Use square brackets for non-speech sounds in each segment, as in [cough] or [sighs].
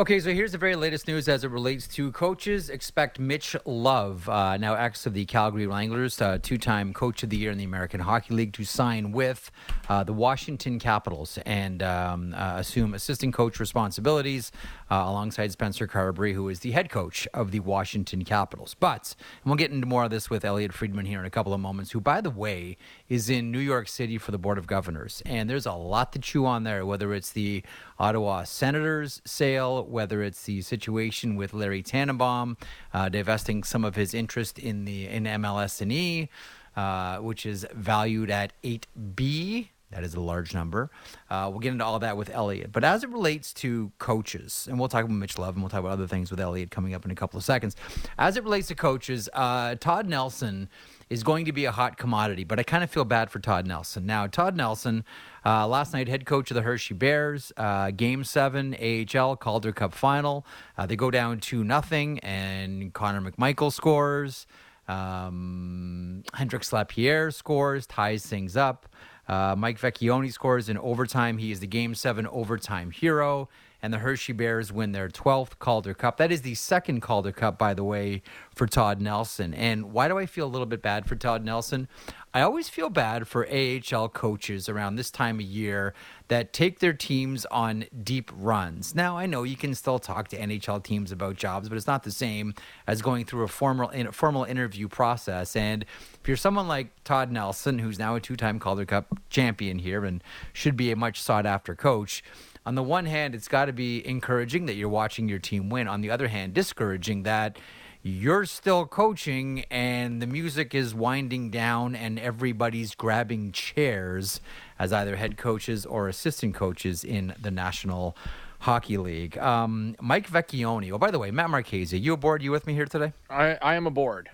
Okay, so here's the very latest news as it relates to coaches. Expect Mitch Love, uh, now ex of the Calgary Wranglers, uh, two time coach of the year in the American Hockey League, to sign with uh, the Washington Capitals and um, uh, assume assistant coach responsibilities uh, alongside Spencer Carbery, who is the head coach of the Washington Capitals. But, and we'll get into more of this with Elliotte Friedman here in a couple of moments, who, by the way, is in New York City for the Board of Governors. And there's a lot to chew on there, whether it's the Ottawa Senators sale, whether it's the situation with Larry Tannenbaum uh, divesting some of his interest in the in MLS and E, uh, which is valued at eight B. That is a large number. Uh, we'll get into all that with Elliotte. But as it relates to coaches, and we'll talk about Mitch Love and we'll talk about other things with Elliotte coming up in a couple of seconds. As it relates to coaches, uh, Todd Nelson is going to be a hot commodity, but I kind of feel bad for Todd Nelson. Now, Todd Nelson, uh, last night, head coach of the Hershey Bears, uh, Game Seven AHL Calder Cup final. Uh, they go down two nothing, and Connor McMichael scores. Um, Hendrix Lapierre scores, ties things up. Uh, Mike Vecchione scores in overtime. He is the Game 7 overtime hero and the Hershey Bears win their 12th Calder Cup. That is the second Calder Cup, by the way, for Todd Nelson. And why do I feel a little bit bad for Todd Nelson? I always feel bad for AHL coaches around this time of year that take their teams on deep runs. Now, I know you can still talk to NHL teams about jobs, but it's not the same as going through a formal formal interview process. And if you're someone like Todd Nelson, who's now a two-time Calder Cup champion here and should be a much sought-after coach, on the one hand, it's got to be encouraging that you're watching your team win. On the other hand, discouraging that you're still coaching and the music is winding down and everybody's grabbing chairs as either head coaches or assistant coaches in the National Hockey League. Um, Mike Vecchione. Oh, by the way, Matt Marchese, you aboard? You with me here today? I, I am aboard.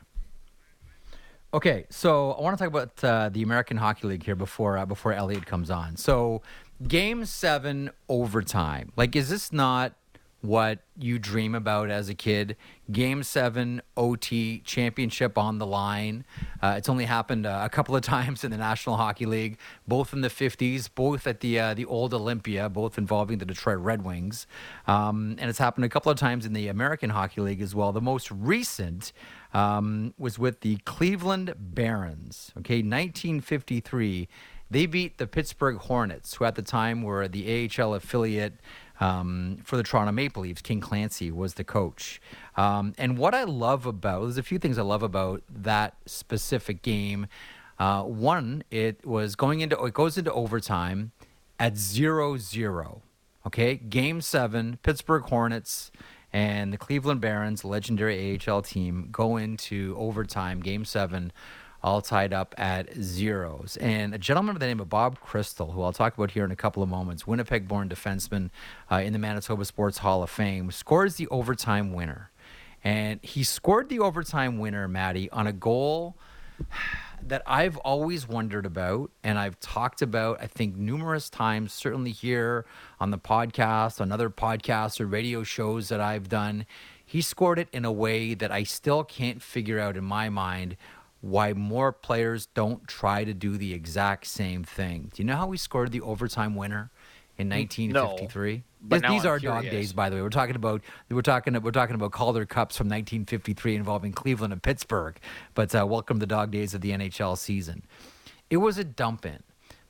Okay, so I want to talk about uh, the American Hockey League here before uh, before Elliotte comes on. So Game seven overtime. Like, is this not what you dream about as a kid? Game seven OT championship on the line. Uh, it's only happened uh, a couple of [laughs] times in the National Hockey League, both in the 50s, both at the uh, the old Olympia, both involving the Detroit Red Wings, um, and it's happened a couple of times in the American Hockey League as well. The most recent. Um, was with the Cleveland Barons. Okay, 1953. They beat the Pittsburgh Hornets, who at the time were the AHL affiliate um, for the Toronto Maple Leafs. King Clancy was the coach. Um, and what I love about there's a few things I love about that specific game. Uh, one, it was going into it goes into overtime at zero zero. Okay, game seven, Pittsburgh Hornets and the Cleveland Barons, legendary AHL team, go into overtime, game seven all tied up at zeros. And a gentleman by the name of Bob Chrystal, who I'll talk about here in a couple of moments, Winnipeg born defenseman uh, in the Manitoba Sports Hall of Fame, scores the overtime winner. And he scored the overtime winner, Maddie, on a goal that I've always wondered about and I've talked about, I think, numerous times, certainly here on the podcast, on other podcasts or radio shows that I've done. He scored it in a way that I still can't figure out in my mind why more players don't try to do the exact same thing. Do you know how we scored the overtime winner in 1953? No, but these are curious. dog days, by the way. We're talking about we're talking we're talking about Calder Cups from 1953 involving Cleveland and Pittsburgh. But uh, welcome to dog days of the NHL season. It was a dump in.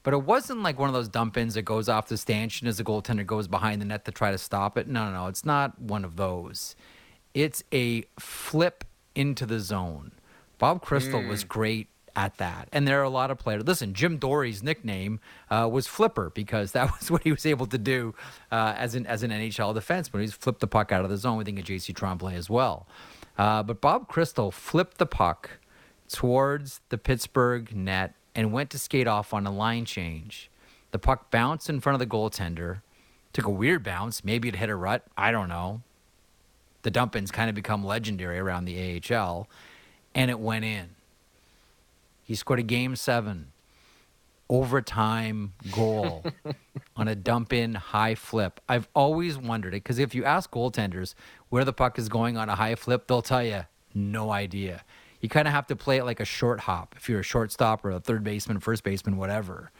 But it wasn't like one of those dump ins that goes off the stanchion as the goaltender goes behind the net to try to stop it. No, no, no. It's not one of those. It's a flip into the zone. Bob Chrystal mm. was great at that. And there are a lot of players. Listen, Jim Dorey's nickname uh, was Flipper because that [laughs] was what he was able to do uh, as an as an NHL defenseman. He's flipped the puck out of the zone. We think of J.C. Tremblay as well. Uh, but Bob Chrystal flipped the puck towards the Pittsburgh net and went to skate off on a line change. The puck bounced in front of the goaltender, took a weird bounce. Maybe it hit a rut. I don't know. The Dumpins kind of become legendary around the AHL and it went in. He scored a game seven overtime goal [laughs] on a dump in high flip. I've always wondered it because if you ask goaltenders where the puck is going on a high flip, they'll tell you no idea. You kind of have to play it like a short hop if you're a shortstop or a third baseman, first baseman, whatever.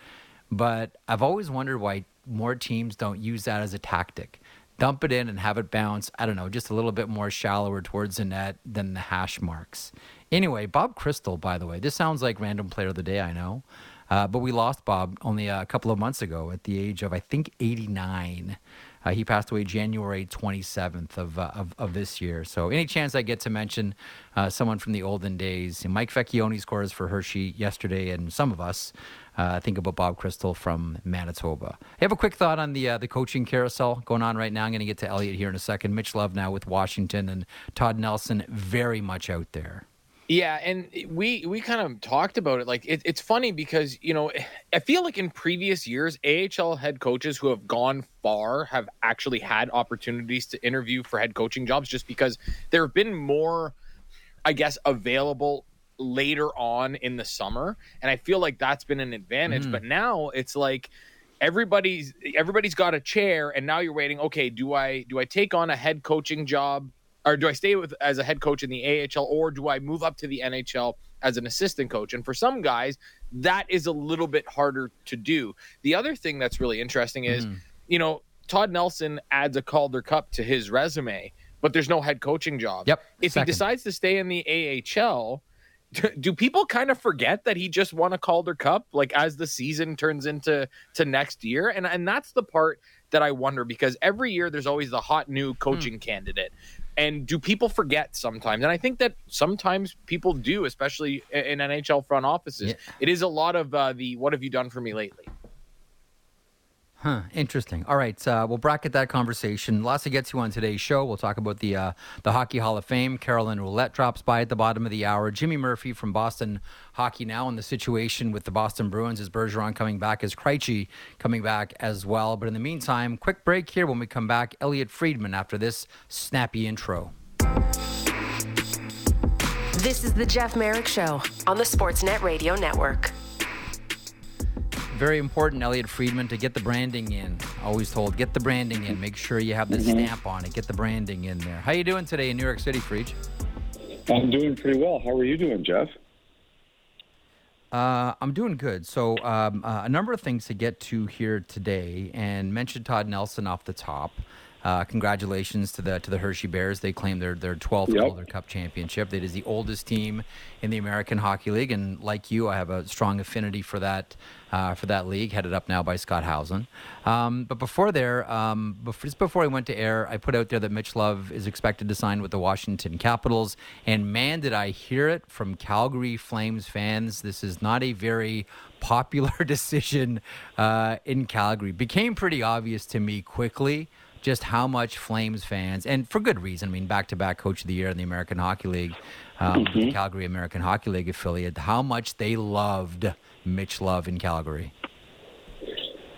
But I've always wondered why more teams don't use that as a tactic dump it in and have it bounce. I don't know, just a little bit more shallower towards the net than the hash marks. Anyway, Bob Chrystal, by the way, this sounds like random player of the day. I know. Uh, but we lost Bob only a couple of months ago at the age of, I think, 89. Uh, he passed away January 27th of, uh, of, of this year. So, any chance I get to mention uh, someone from the olden days? Mike Vecchione scores for Hershey yesterday, and some of us uh, think about Bob Chrystal from Manitoba. I have a quick thought on the uh, the coaching carousel going on right now. I'm going to get to Elliotte here in a second. Mitch Love now with Washington, and Todd Nelson very much out there. Yeah, and we we kind of talked about it. Like it, it's funny because you know I feel like in previous years, AHL head coaches who have gone far have actually had opportunities to interview for head coaching jobs, just because there have been more, I guess, available later on in the summer, and I feel like that's been an advantage. Mm. But now it's like everybody's everybody's got a chair, and now you're waiting. Okay, do I do I take on a head coaching job? Or do I stay with as a head coach in the AHL or do I move up to the NHL as an assistant coach? And for some guys, that is a little bit harder to do. The other thing that's really interesting is, mm. you know, Todd Nelson adds a Calder Cup to his resume, but there's no head coaching job. Yep. If Second. he decides to stay in the AHL, do people kind of forget that he just won a Calder Cup like as the season turns into to next year? And and that's the part that I wonder because every year there's always the hot new hmm. coaching candidate. And do people forget sometimes? And I think that sometimes people do, especially in NHL front offices. Yeah. It is a lot of uh, the "What have you done for me lately?" Huh, interesting. All right, uh, we'll bracket that conversation. Lots to get to on today's show. We'll talk about the uh, the Hockey Hall of Fame. Caroline Ouellette drops by at the bottom of the hour. Jimmy Murphy from Boston Hockey Now and the situation with the Boston Bruins. Is Bergeron coming back? Is Krejci coming back as well? But in the meantime, quick break here. When we come back, Elliotte Friedman after this snappy intro. This is the Jeff Marek Show on the Sportsnet Radio Network very important, Elliotte Friedman, to get the branding in. Always told, get the branding in. Make sure you have the mm-hmm. stamp on it. Get the branding in there. How you doing today in New York City, Fried? I'm doing pretty well. How are you doing, Jeff? Uh, I'm doing good. So, um, uh, a number of things to get to here today, and mention Todd Nelson off the top. Uh, congratulations to the to the Hershey Bears. They claim their their 12th yep. Calder Cup championship. It is the oldest team in the American Hockey League, and like you, I have a strong affinity for that uh, for that league, headed up now by Scott Howson. Um, but before there, um, before, just before I went to air, I put out there that Mitch Love is expected to sign with the Washington Capitals, and man, did I hear it from Calgary Flames fans. This is not a very popular [laughs] decision uh, in Calgary. Became pretty obvious to me quickly just how much Flames fans, and for good reason, I mean, back to back coach of the year in the American Hockey League, um, mm-hmm. the Calgary American Hockey League affiliate, how much they loved Mitch Love in Calgary.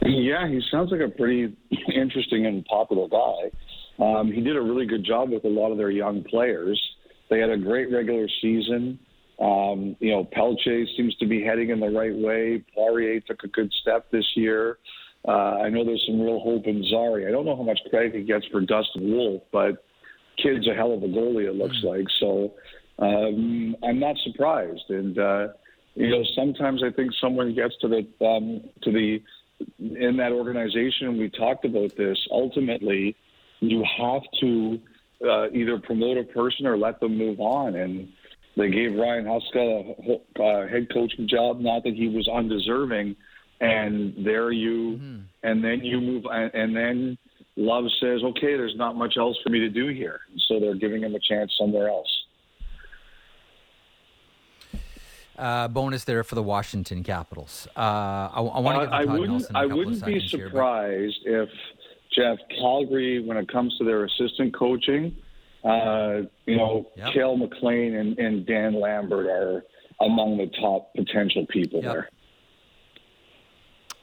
Yeah, he sounds like a pretty [laughs] interesting and popular guy. Um, he did a really good job with a lot of their young players. They had a great regular season. Um, you know, Pelche seems to be heading in the right way. Poirier took a good step this year. Uh, I know there's some real hope in Zary. I don't know how much credit he gets for Dustin Wolf, but kid's a hell of a goalie, it looks mm. like. So um, I'm not surprised. And, uh, you know, sometimes I think someone gets to the, um, to the, in that organization, we talked about this, ultimately, you have to uh, either promote a person or let them move on. And they gave Ryan Huska a uh, head coaching job, not that he was undeserving and there you mm-hmm. and then you move and then love says okay there's not much else for me to do here so they're giving him a chance somewhere else uh, bonus there for the Washington Capitals. Uh, I, I want to get uh, I wouldn't, I wouldn't be surprised here, if Jeff Calgary, when it comes to their assistant coaching, uh, you know, yep. Cail MacLean and, and, Dan Lambert are among the top potential people yep. there.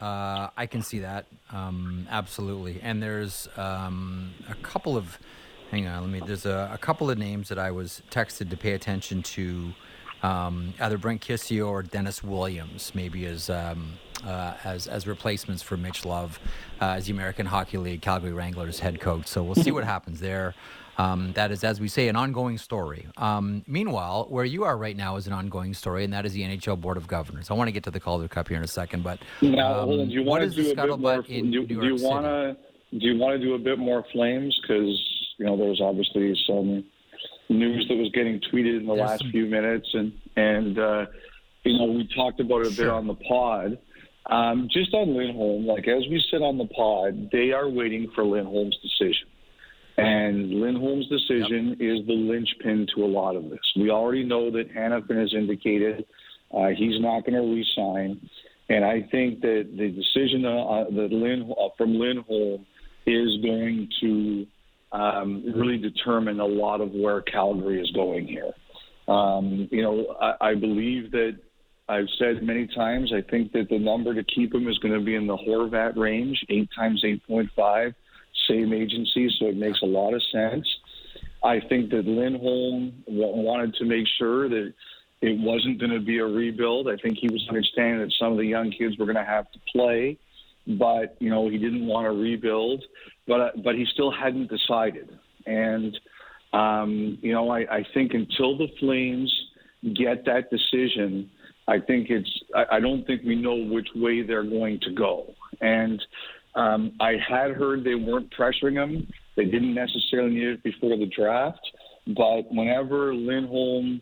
Uh, I can see that um, absolutely. And there's um, a couple of, hang on, let me. There's a, a, couple of names that I was texted to pay attention to, um, either Brent Kisio or Dennis Williams, maybe as um, uh, as as replacements for Mitch Love uh, as the American Hockey League Calgary Wranglers head coach. So we'll see what happens there. Um, that is, as we say, an ongoing story. Um, meanwhile, where you are right now is an ongoing story, and that is the NHL Board of Governors. I want to get to the Calder Cup here in a second, but now, um, do you want to do a bit more? In do, New do you want to? do you want to do a bit more Flames? Because you know there's obviously some news that was getting tweeted in the There's last some- few minutes, and and uh, you know we talked about it a bit on the pod. Um, just on Lindholm, like as we said on the pod, they are waiting for Lindholm's decision. And Lindholm's decision is the linchpin to a lot of this. We already know that Hanifin has indicated uh, he's not going to resign, and I think that the decision uh, that Lin, uh, from Lindholm is going to um, really determine a lot of where Calgary is going here. Um, you know, I, I believe that I've said many times. I think that the number to keep him is going to be in the Horvat range, eight times eight point five, same agency, so it makes a lot of sense. I think that Lindholm wa- wanted to make sure that it wasn't going to be a rebuild. I think he was understanding that some of the young kids were going to have to play, but you know he didn't want to rebuild. But uh, but he still hadn't decided, and um, you know I, I think until the Flames get that decision, I think it's I, I don't think we know which way they're going to go. And um, I had heard they weren't pressuring him. They didn't necessarily need it before the draft, but whenever Lindholm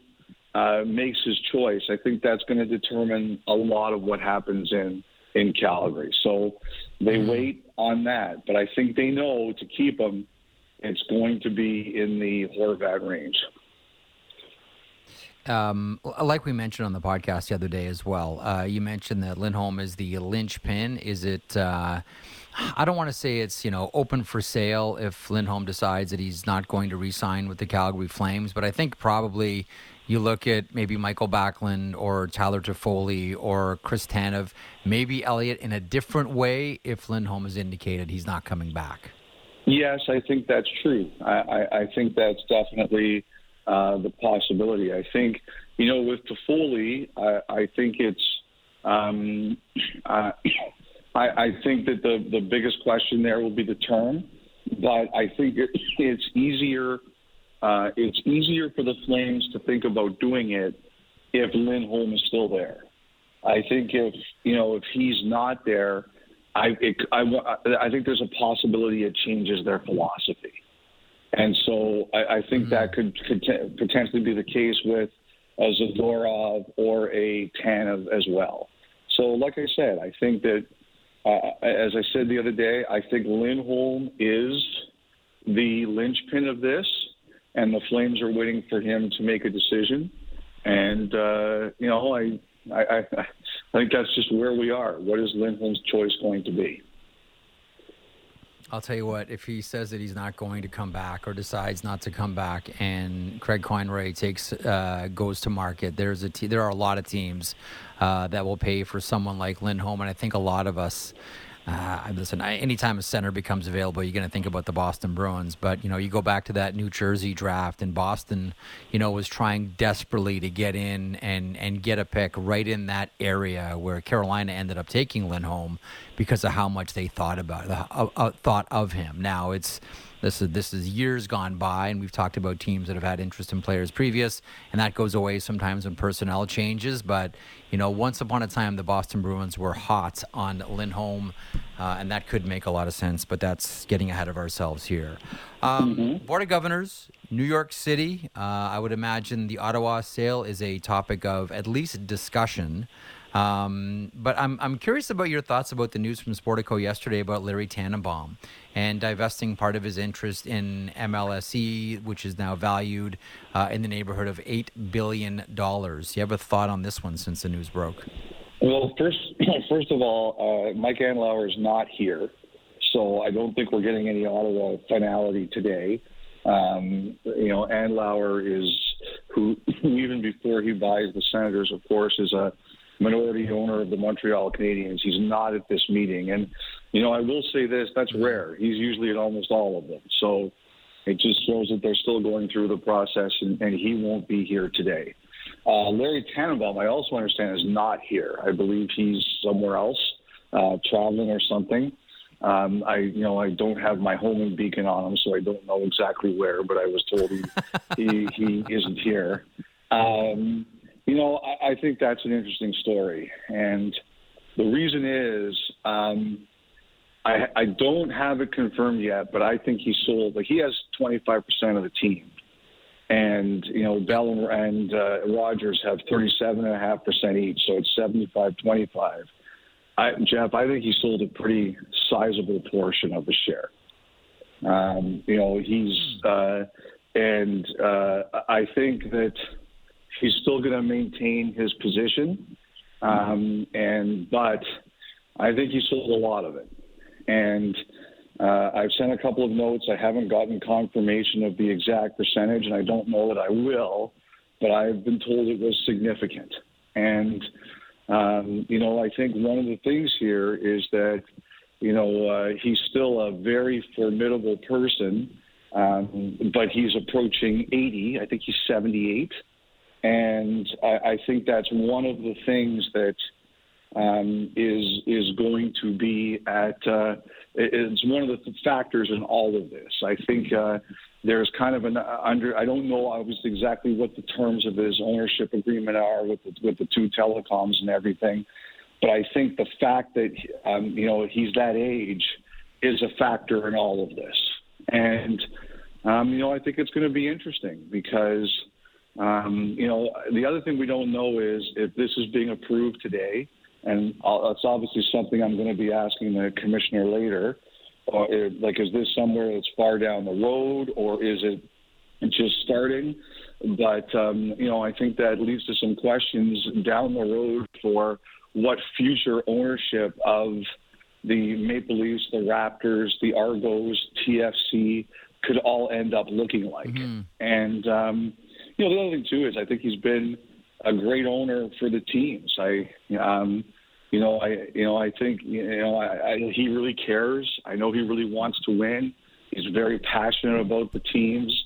uh, makes his choice, I think that's going to determine a lot of what happens in in Calgary. So they wait on that, but I think they know to keep him, it's going to be in the Horvat range. Um, like we mentioned on the podcast the other day as well, uh, you mentioned that Lindholm is the linchpin. Is it? Uh, I don't want to say it's you know open for sale if Lindholm decides that he's not going to re-sign with the Calgary Flames, but I think probably you look at maybe Michael Backlund or Tyler Toffoli or Chris Tanev, maybe Elliotte in a different way if Lindholm has indicated he's not coming back. Yes, I think that's true. I, I, I think that's definitely uh, the possibility. I think, you know, with Toffoli, I, I think it's, um, [clears throat] uh, I, I think that the, the biggest question there will be the term, but I think it, it's easier. Uh, it's easier for the Flames to think about doing it if Lindholm is still there. I think if you know if he's not there, I it, I, I think there's a possibility it changes their philosophy, and so I, I think that could, could t- potentially be the case with a Zadorov or a Tanev as well. So, like I said, I think that as I said the other day, I think Lindholm is the linchpin of this, and the Flames are waiting for him to make a decision. And uh, you know, I, I, I, I think that's just where we are. What is Lindholm's choice going to be? I'll tell you what, if he says that he's not going to come back or decides not to come back, and Craig Conroy takes uh, goes to market, there's a te- there are a lot of teams uh, that will pay for someone like Lindholm, and I think a lot of us. Uh, listen, anytime a center becomes available, you're going to think about the Boston Bruins. But you know, you go back to that New Jersey draft, and Boston, you know, was trying desperately to get in and and get a pick right in that area where Carolina ended up taking Lindholm because of how much they thought about uh, uh, thought of him. Now it's this is this is years gone by, and we've talked about teams that have had interest in players previous, and that goes away sometimes when personnel changes. But you know, once upon a time, the Boston Bruins were hot on Lindholm, uh, and that could make a lot of sense. But that's getting ahead of ourselves here. Um, Board of Governors, New York City. Uh, I would imagine the Ottawa sale is a topic of at least discussion. Um, but I'm I'm curious about your thoughts about the news from Sportico yesterday about Larry Tannenbaum and divesting part of his interest in MLSE, which is now valued uh, in the neighborhood of eight billion dollars. You have a thought on this one since the news broke? Well, first, [clears throat] first of all, uh, Mike Andlauer is not here, so I don't think we're getting any Ottawa finality today. Um, you know, Andlauer is who even before he buys the Senators, of course, is a minority owner of the Montreal Canadiens. He's not at this meeting, and you know, I will say this: that's rare. He's usually at almost all of them. So it just shows that they're still going through the process, and, and he won't be here today. Uh, Larry Tannenbaum, I also understand, is not here. I believe he's somewhere else, uh, traveling or something. Um, I, you know, I don't have my homing beacon on him, so I don't know exactly where. But I was told he [laughs] he, he isn't here. Um, you know, I, I think that's an interesting story, and the reason is, um, I, I don't have it confirmed yet, but I think he sold. Like he has 25% of the team, and you know Bell and, and uh, Rogers have 37.5% each, so it's 75-25. I, Jeff, I think he sold a pretty sizable portion of the share. Um, you know, he's uh, and uh, I think that he's still going to maintain his position, um, and but I think he sold a lot of it. And uh, I've sent a couple of notes. I haven't gotten confirmation of the exact percentage, and I don't know that I will, but I've been told it was significant. And, um, you know, I think one of the things here is that, you know, uh, he's still a very formidable person, um, but he's approaching 80. I think he's 78. And I, I think that's one of the things that um, is is going to be at. Uh, it's one of the factors in all of this. I think uh, there's kind of an under. I don't know obviously exactly what the terms of his ownership agreement are with the, with the two telecoms and everything, but I think the fact that um, you know he's that age is a factor in all of this, and um, you know I think it's going to be interesting because. Um, you know, the other thing we don't know is if this is being approved today, and that's obviously something I'm going to be asking the commissioner later. Uh, like, is this somewhere that's far down the road, or is it just starting? But um, you know, I think that leads to some questions down the road for what future ownership of the Maple Leafs, the Raptors, the Argos, TFC could all end up looking like. Mm-hmm. And um, you know, the other thing too is I think he's been a great owner for the teams. I, um, you know, I, you know, I think, you know, I, I, he really cares. I know he really wants to win. He's very passionate about the teams.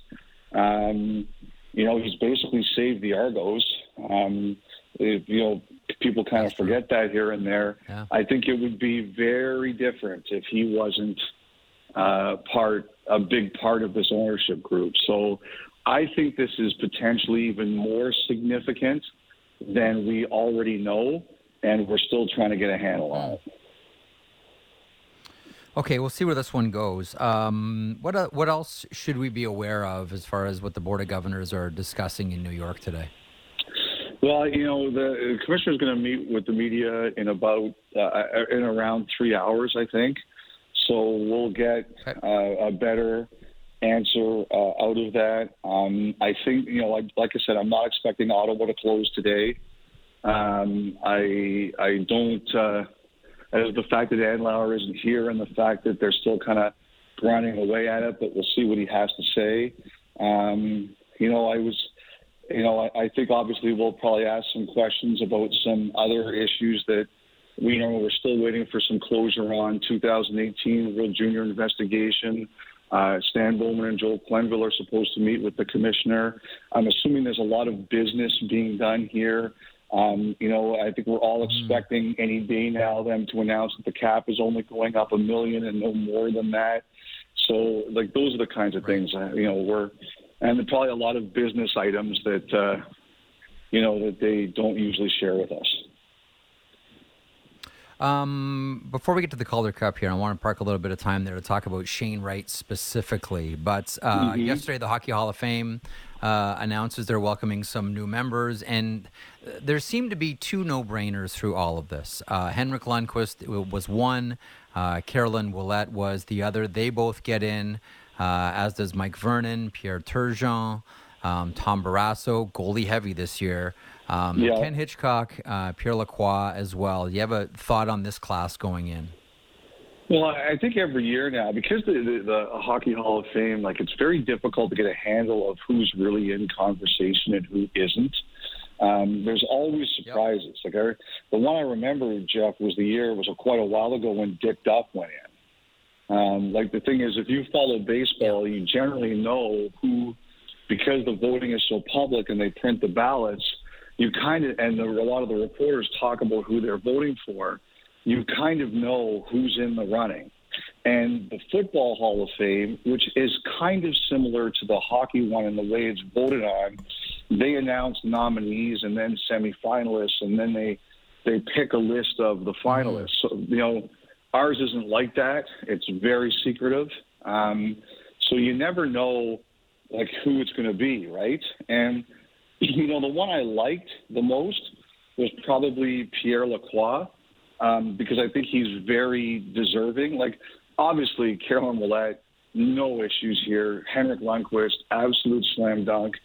Um, you know, he's basically saved the Argos. Um, if, you know, people kind of forget that here and there. Yeah. I think it would be very different if he wasn't uh, part, a big part of this ownership group. So I think this is potentially even more significant than we already know, and we're still trying to get a handle on it. Okay, we'll see where this one goes. Um, what uh, what else should we be aware of as far as what the board of governors are discussing in New York today? Well, you know, the commissioner is going to meet with the media in about uh, in around three hours, I think. So we'll get uh, a better answer uh, out of that. Um, I think, you know, like, like, I said, I'm not expecting Ottawa to close today. Um, I I don't. Uh, the fact that Andlauer isn't here, and the fact that they're still kind of grinding away at it, but we'll see what he has to say. Um, you know, I was, you know, I, I think obviously we'll probably ask some questions about some other issues that we know we're still waiting for some closure on 2018 World Junior investigation. Uh, Stan Bowman and Joel Quenneville are supposed to meet with the commissioner. I'm assuming there's a lot of business being done here. Um, you know, I think we're all mm-hmm. expecting any day now them to announce that the cap is only going up a million and no more than that. So, like, those are the kinds of right. things, uh, you know, we're, and probably a lot of business items that, uh, you know, that they don't usually share with us. Um, before we get to the Calder Cup here, I want to park a little bit of time there to talk about Shane Wright specifically. But uh, mm-hmm. yesterday, the Hockey Hall of Fame uh, announces they're welcoming some new members, and there seem to be two no-brainers through all of this. Uh, Henrik Lundqvist was one, uh, Caroline Ouellette was the other. They both get in, uh, as does Mike Vernon, Pierre Turgeon, um, Tom Barrasso, goalie heavy this year. Um, yeah. Ken Hitchcock, uh, Pierre Lacroix as well. Do you have a thought on this class going in? Well, I think every year now, because the, the, the Hockey Hall of Fame, like it's very difficult to get a handle of who's really in conversation and who isn't. Um, there's always surprises. Yep. Like I, the one I remember, Jeff, was the year was a, quite a while ago when Dick Duff went in. Um, like the thing is, if you follow baseball, you generally know who, because the voting is so public and they print the ballots you kind of, and the, a lot of the reporters talk about who they're voting for, you kind of know who's in the running. And the Football Hall of Fame, which is kind of similar to the hockey one in the way it's voted on, they announce nominees and then semifinalists, and then they they pick a list of the finalists. So, you know, Ours isn't like that. It's very secretive. Um, so you never know like who it's going to be, right? And [clears throat] you know, the one I liked the most was probably Pierre Lacroix um, because I think he's very deserving. Like, obviously, Caroline Ouellette, no issues here. Henrik Lundqvist, absolute slam dunk.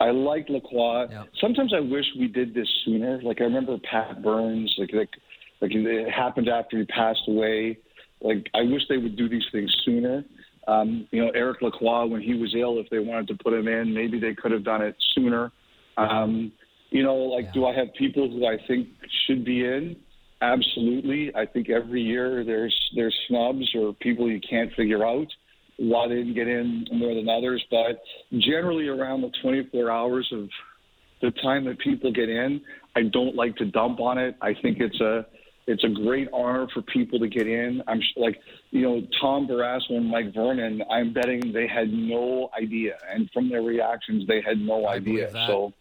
I like Lacroix. Sometimes I wish we did this sooner. Like I remember Pat Burns, like like like it happened after he passed away. Like I wish they would do these things sooner. Um, you know, Eric Lacroix, when he was ill, if they wanted to put him in, maybe they could have done it sooner. Um, you know, like, Yeah. do I have people who I think should be in? Absolutely. I think every year there's there's snubs or people you can't figure out why they didn't get in more than others. But generally, around the 24 hours of the time that people get in, I don't like to dump on it. I think it's a it's a great honor for people to get in. I'm sh- like, you know, Tom Barrasso and Mike Vernon. I'm betting they had no idea, and from their reactions, they had no I idea. So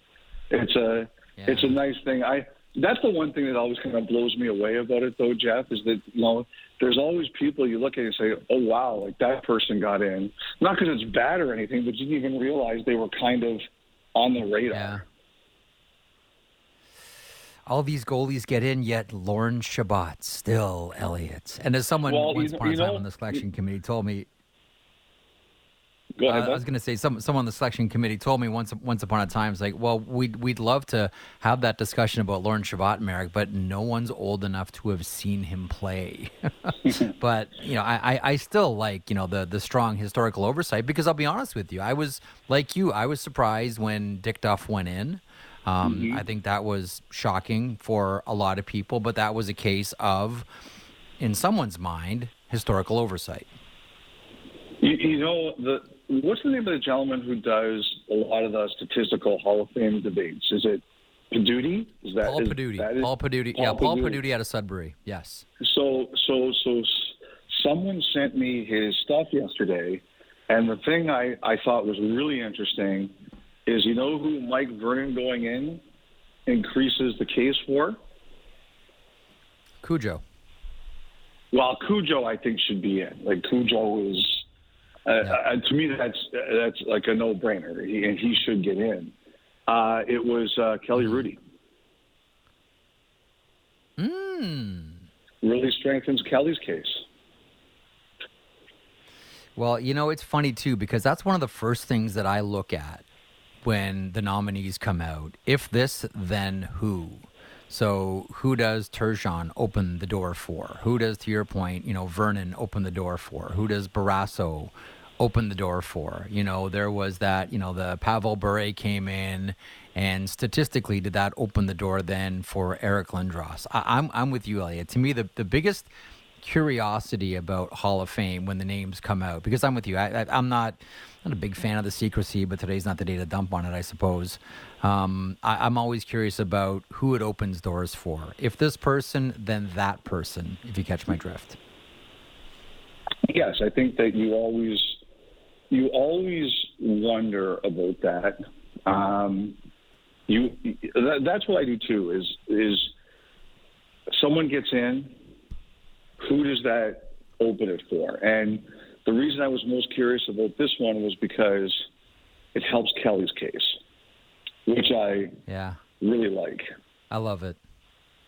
it's a Yeah. it's a nice thing. I that's the one thing that always kind of blows me away about it, though, Jeff, is that you know there's always people you look at and say, oh wow, like that person got in. Not because it's bad or anything, but you didn't even realize they were kind of on the radar. Yeah. All these goalies get in, yet Lorne Chabot still Elliotte. And as someone Well, once you- upon a time know- on the selection committee told me, Go uh. I was going to say some someone on the selection committee told me once once upon a time, it's like, well, we'd we'd love to have that discussion about Lorne Chabot, Marek, but no one's old enough to have seen him play. [laughs] [laughs] but you know, I, I I still like you know the the strong historical oversight because I'll be honest with you, I was like you, I was surprised when Dick Duff went in. Um, I think that was shocking for a lot of people, but that was a case of, in someone's mind, historical oversight. You, you know, the what's the name of the gentleman who does a lot of the statistical Hall of Fame debates? Is it Paduti? Is that Paul is- Paduti. that is- Paul Paduti. yeah, Paul Paduti out of Sudbury. Yes. So, so, so, someone sent me his stuff yesterday, and the thing I I thought was really interesting is you know who Mike Vernon going in increases the case for? Cujo. Well, Cujo, I think should be in. Like Cujo is, uh, uh, to me, that's that's like a no-brainer, he, and he should get in. Uh, it was uh, Kelly Hrudey. Mm. Really strengthens Kelly's case. Well, you know, it's funny too because that's one of the first things that I look at when the nominees come out. If this, then who? So, who does Turgeon open the door for? Who does, to your point, you know, Vernon open the door for? Who does Barrasso open the door for? You know, there was that, you know, the Pavel Bure came in, and statistically, did that open the door then for Eric Lindros? I, I'm, I'm with you, Elliotte. To me, the, the biggest curiosity about Hall of Fame when the names come out because I'm with you. I, I'm not not a big fan of the secrecy, but today's not the day to dump on it, I suppose. Um, I, I'm always curious about who it opens doors for. If this person, then that person. If you catch my drift. Yes, I think that you always you always wonder about that. Um, you that, that's what I do too. Is is someone gets in, who does that open it for? And the reason I was most curious about this one was because it helps Kelly's case, which I Yeah, really like. I love it.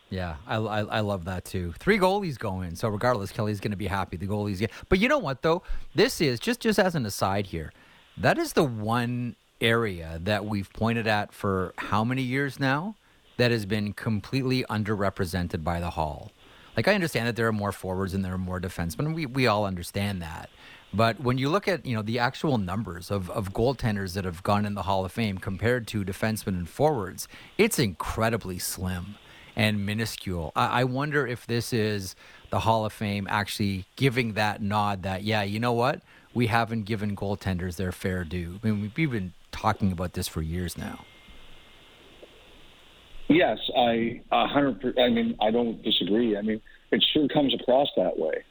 Yeah, I, I, I love that too. Three goalies going, so regardless, Kelly's going to be happy. The goalies get, but you know what though? This is just just as an aside here. That is the one area that we've pointed at for how many years now that has been completely underrepresented by the Hall. Like I understand that there are more forwards and there are more defensemen. We we all understand that. But when you look at you know the actual numbers of, of goaltenders that have gone in the Hall of Fame compared to defensemen and forwards, it's incredibly slim and minuscule. I, I wonder if this is the Hall of Fame actually giving that nod that yeah, you know what, we haven't given goaltenders their fair due. I mean, we've been talking about this for years now. Yes, I a hundred. I mean, I don't disagree. I mean, it sure comes across that way.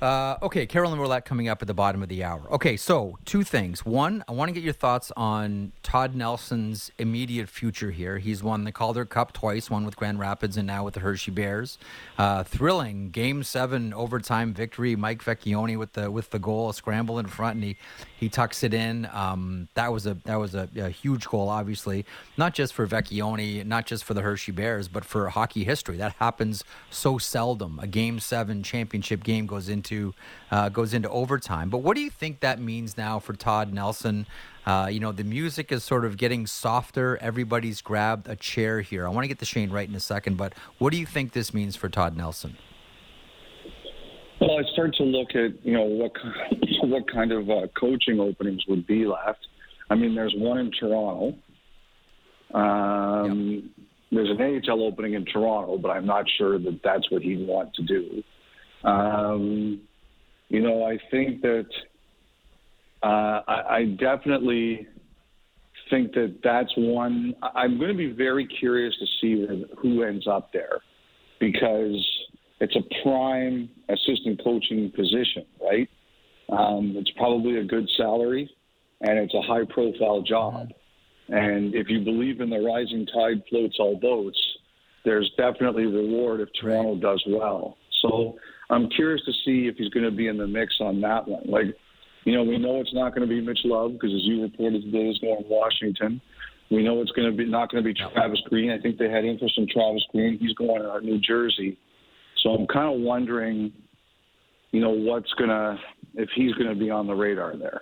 Uh, okay, Caroline Ouellette coming up at the bottom of the hour. Okay, so two things. One, I want to get your thoughts on Todd Nelson's immediate future here. He's won the Calder Cup twice, one with Grand Rapids and now with the Hershey Bears. Uh, thrilling Game Seven overtime victory. Mike Vecchione with the with the goal, a scramble in front, and he he tucks it in. Um, that was a that was a, a, huge goal, obviously, not just for Vecchione, not just for the Hershey Bears, but for hockey history. That happens so seldom. A Game Seven championship game goes into into uh, goes into overtime. But what do you think that means now for Todd Nelson? Uh, you know, the music is sort of getting softer. Everybody's grabbed a chair here. I want to get to Shane Wright in a second, but what do you think this means for Todd Nelson? Well, I start to look at you know what [laughs] what kind of uh, coaching openings would be left. I mean, there's one in Toronto. Um, yep. There's an AHL opening in Toronto, but I'm not sure that that's what he'd want to do. Um, you know, I think that uh, I, I definitely think that that's one. I'm going to be very curious to see who ends up there because it's a prime assistant coaching position, right? Um, it's probably a good salary and it's a high profile job. And if you believe in the rising tide floats all boats, there's definitely reward if Toronto does well. So I'm curious to see if he's going to be in the mix on that one. Like, you know, we know it's not going to be Mitch Love because, as you reported today, he's going to Washington. We know it's going to be not going to be Travis Green. I think they had interest in Travis Green. He's going to New Jersey. So I'm kind of wondering, you know, what's going to if he's going to be on the radar there.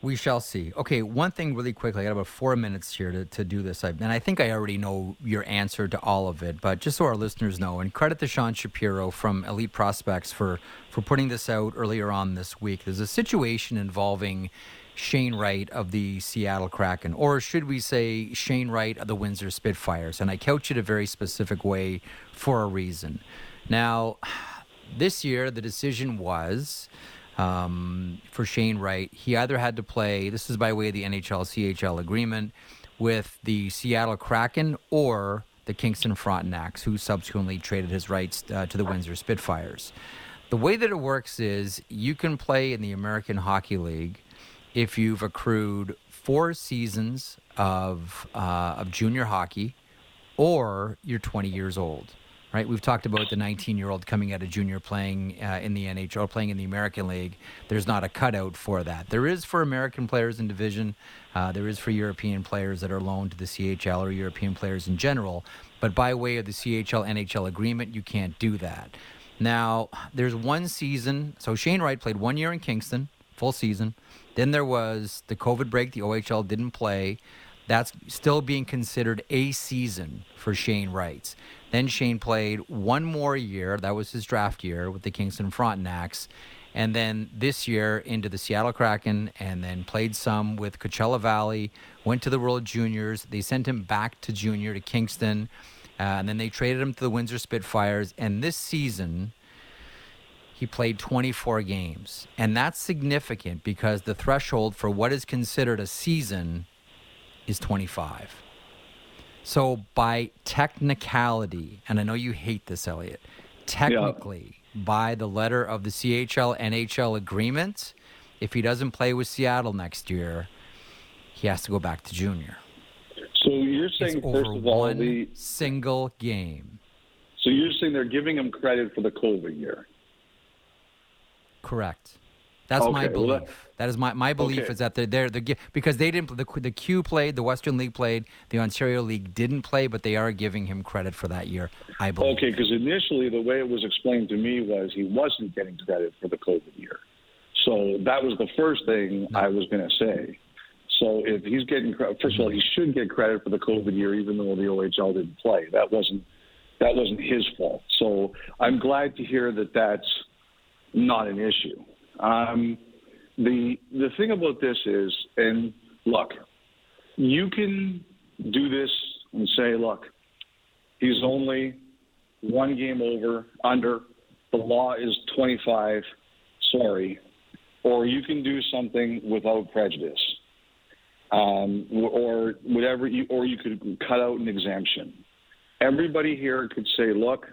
We shall see. Okay, one thing really quickly. I got about four minutes here to, to do this. I, and I think I already know your answer to all of it, but just so our listeners know, and credit to Sean Shapiro from Elite Prospects for, for putting this out earlier on this week. There's a situation involving Shane Wright of the Seattle Kraken, or should we say Shane Wright of the Windsor Spitfires? And I couch it a very specific way for a reason. Now, [sighs] this year, the decision was um, for Shane Wright. He either had to play, this is by way of the NHL CHL agreement, with the Seattle Kraken or the Kingston Frontenacs, who subsequently traded his rights uh, to the Windsor Spitfires. The way that it works is you can play in the American Hockey League if you've accrued four seasons of, uh, of junior hockey or you're 20 years old right? We've talked about the 19 year old coming out of junior playing uh, in the NHL, playing in the American League. There's not a cutout for that. There is for American players in division, uh, there is for European players that are loaned to the CHL or European players in general. But by way of the CHL NHL agreement, you can't do that. Now, there's one season. So Shane Wright played one year in Kingston, full season. Then there was the COVID break. The OHL didn't play. That's still being considered a season for Shane Wright. Then Shane played one more year. That was his draft year with the Kingston Frontenacs. And then this year into the Seattle Kraken, and then played some with Coachella Valley, went to the World Juniors. They sent him back to junior to Kingston, uh, and then they traded him to the Windsor Spitfires. And this season, he played 24 games. And that's significant because the threshold for what is considered a season is 25. So by technicality, and I know you hate this, Elliotte, technically yeah. by the letter of the CHL NHL agreement, if he doesn't play with Seattle next year, he has to go back to junior. So you're saying it's first of all one the single game. So you're saying they're giving him credit for the COVID year. Correct. That's okay, my belief. Well, that, that is my, my belief okay. is that they're there the, because they didn't the the Q played the Western League played the Ontario League didn't play but they are giving him credit for that year I believe. Okay, because initially the way it was explained to me was he wasn't getting credit for the COVID year, so that was the first thing no. I was going to say. So if he's getting first of all he should get credit for the COVID year even though the OHL didn't play that wasn't that wasn't his fault. So I'm glad to hear that that's not an issue. Um, the the thing about this is, and look, you can do this and say, look, he's only one game over under. The law is 25. Sorry, or you can do something without prejudice, um, or whatever, you, or you could cut out an exemption. Everybody here could say, look,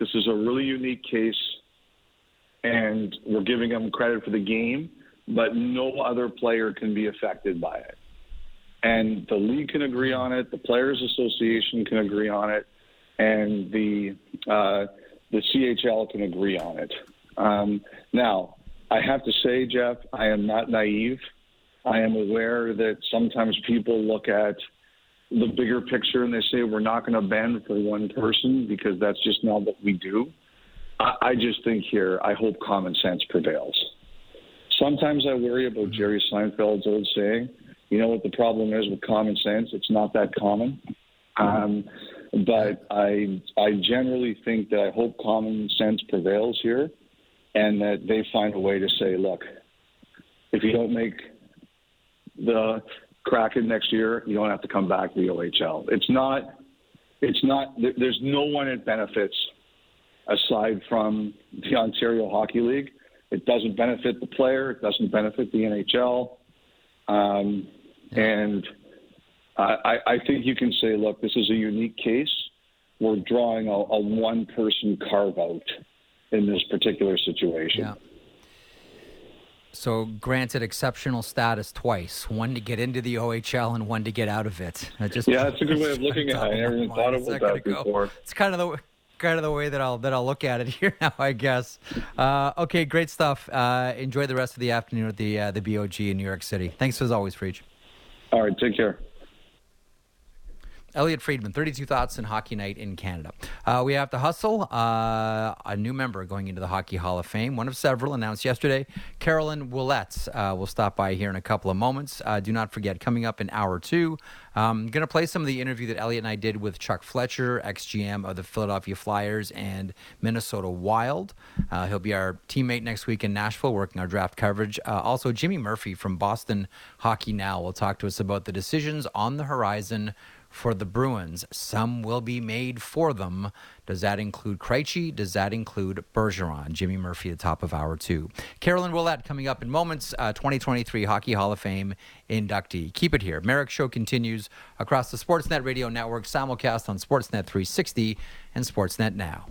this is a really unique case, and we're giving him credit for the game, but no other player can be affected by it. And the league can agree on it, the Players Association can agree on it, and the uh, the CHL can agree on it. Um, now, I have to say, Jeff, I am not naive. I am aware that sometimes people look at the bigger picture and they say we're not going to bend for one person because that's just not what we do. I, I just think here, I hope common sense prevails. Sometimes I worry about. Jerry Seinfeld's old saying, you know what the problem is with common sense? It's not that common. Um, but I, I generally think that I hope common sense prevails here and that they find a way to say, look, if you don't make the Kraken next year, you don't have to come back to the OHL. It's not. It's not. There's no one it benefits aside from the Ontario Hockey League. It doesn't benefit the player. It doesn't benefit the NHL. Um, and I, I think you can say, look, this is a unique case. We're drawing a, a one-person carve-out in this particular situation. Yeah. So granted exceptional status twice, one to get into the OHL and one to get out of it. just yeah, that's a good way of looking at it. I never even thought about that before. Go. It's kind of the kind of the way that I'll that I'll look at it [laughs] here now, I guess. Uh, okay, great stuff. Uh, enjoy the rest of the afternoon at the uh, the BOG in New York City. Thanks as always, Freach. All right, take care. Elliotte Friedman, 32 Thoughts in Hockey Night in Canada. Uh, we have to hustle. Uh, a new member going into the Hockey Hall of Fame, one of several announced yesterday. Caroline Ouellette uh, will stop by here in a couple of moments. Uh, do not forget, coming up in hour two, I'm going to play some of the interview that Elliotte and I did with Chuck Fletcher, ex GM of the Philadelphia Flyers and Minnesota Wild. Uh, he'll be our teammate next week in Nashville, working our draft coverage. Uh, also, Jimmy Murphy from Boston Hockey Now will talk to us about the decisions on the horizon for the Bruins. Some will be made for them. Does that include Krejci? Does that include Bergeron? Jimmy Murphy, the top of hour two. Caroline Ouellette coming up in moments. Uh, 2023 Hockey Hall of Fame inductee. Keep it here. Marek Show continues across the Sportsnet Radio Network, simulcast on Sportsnet 360 and Sportsnet Now.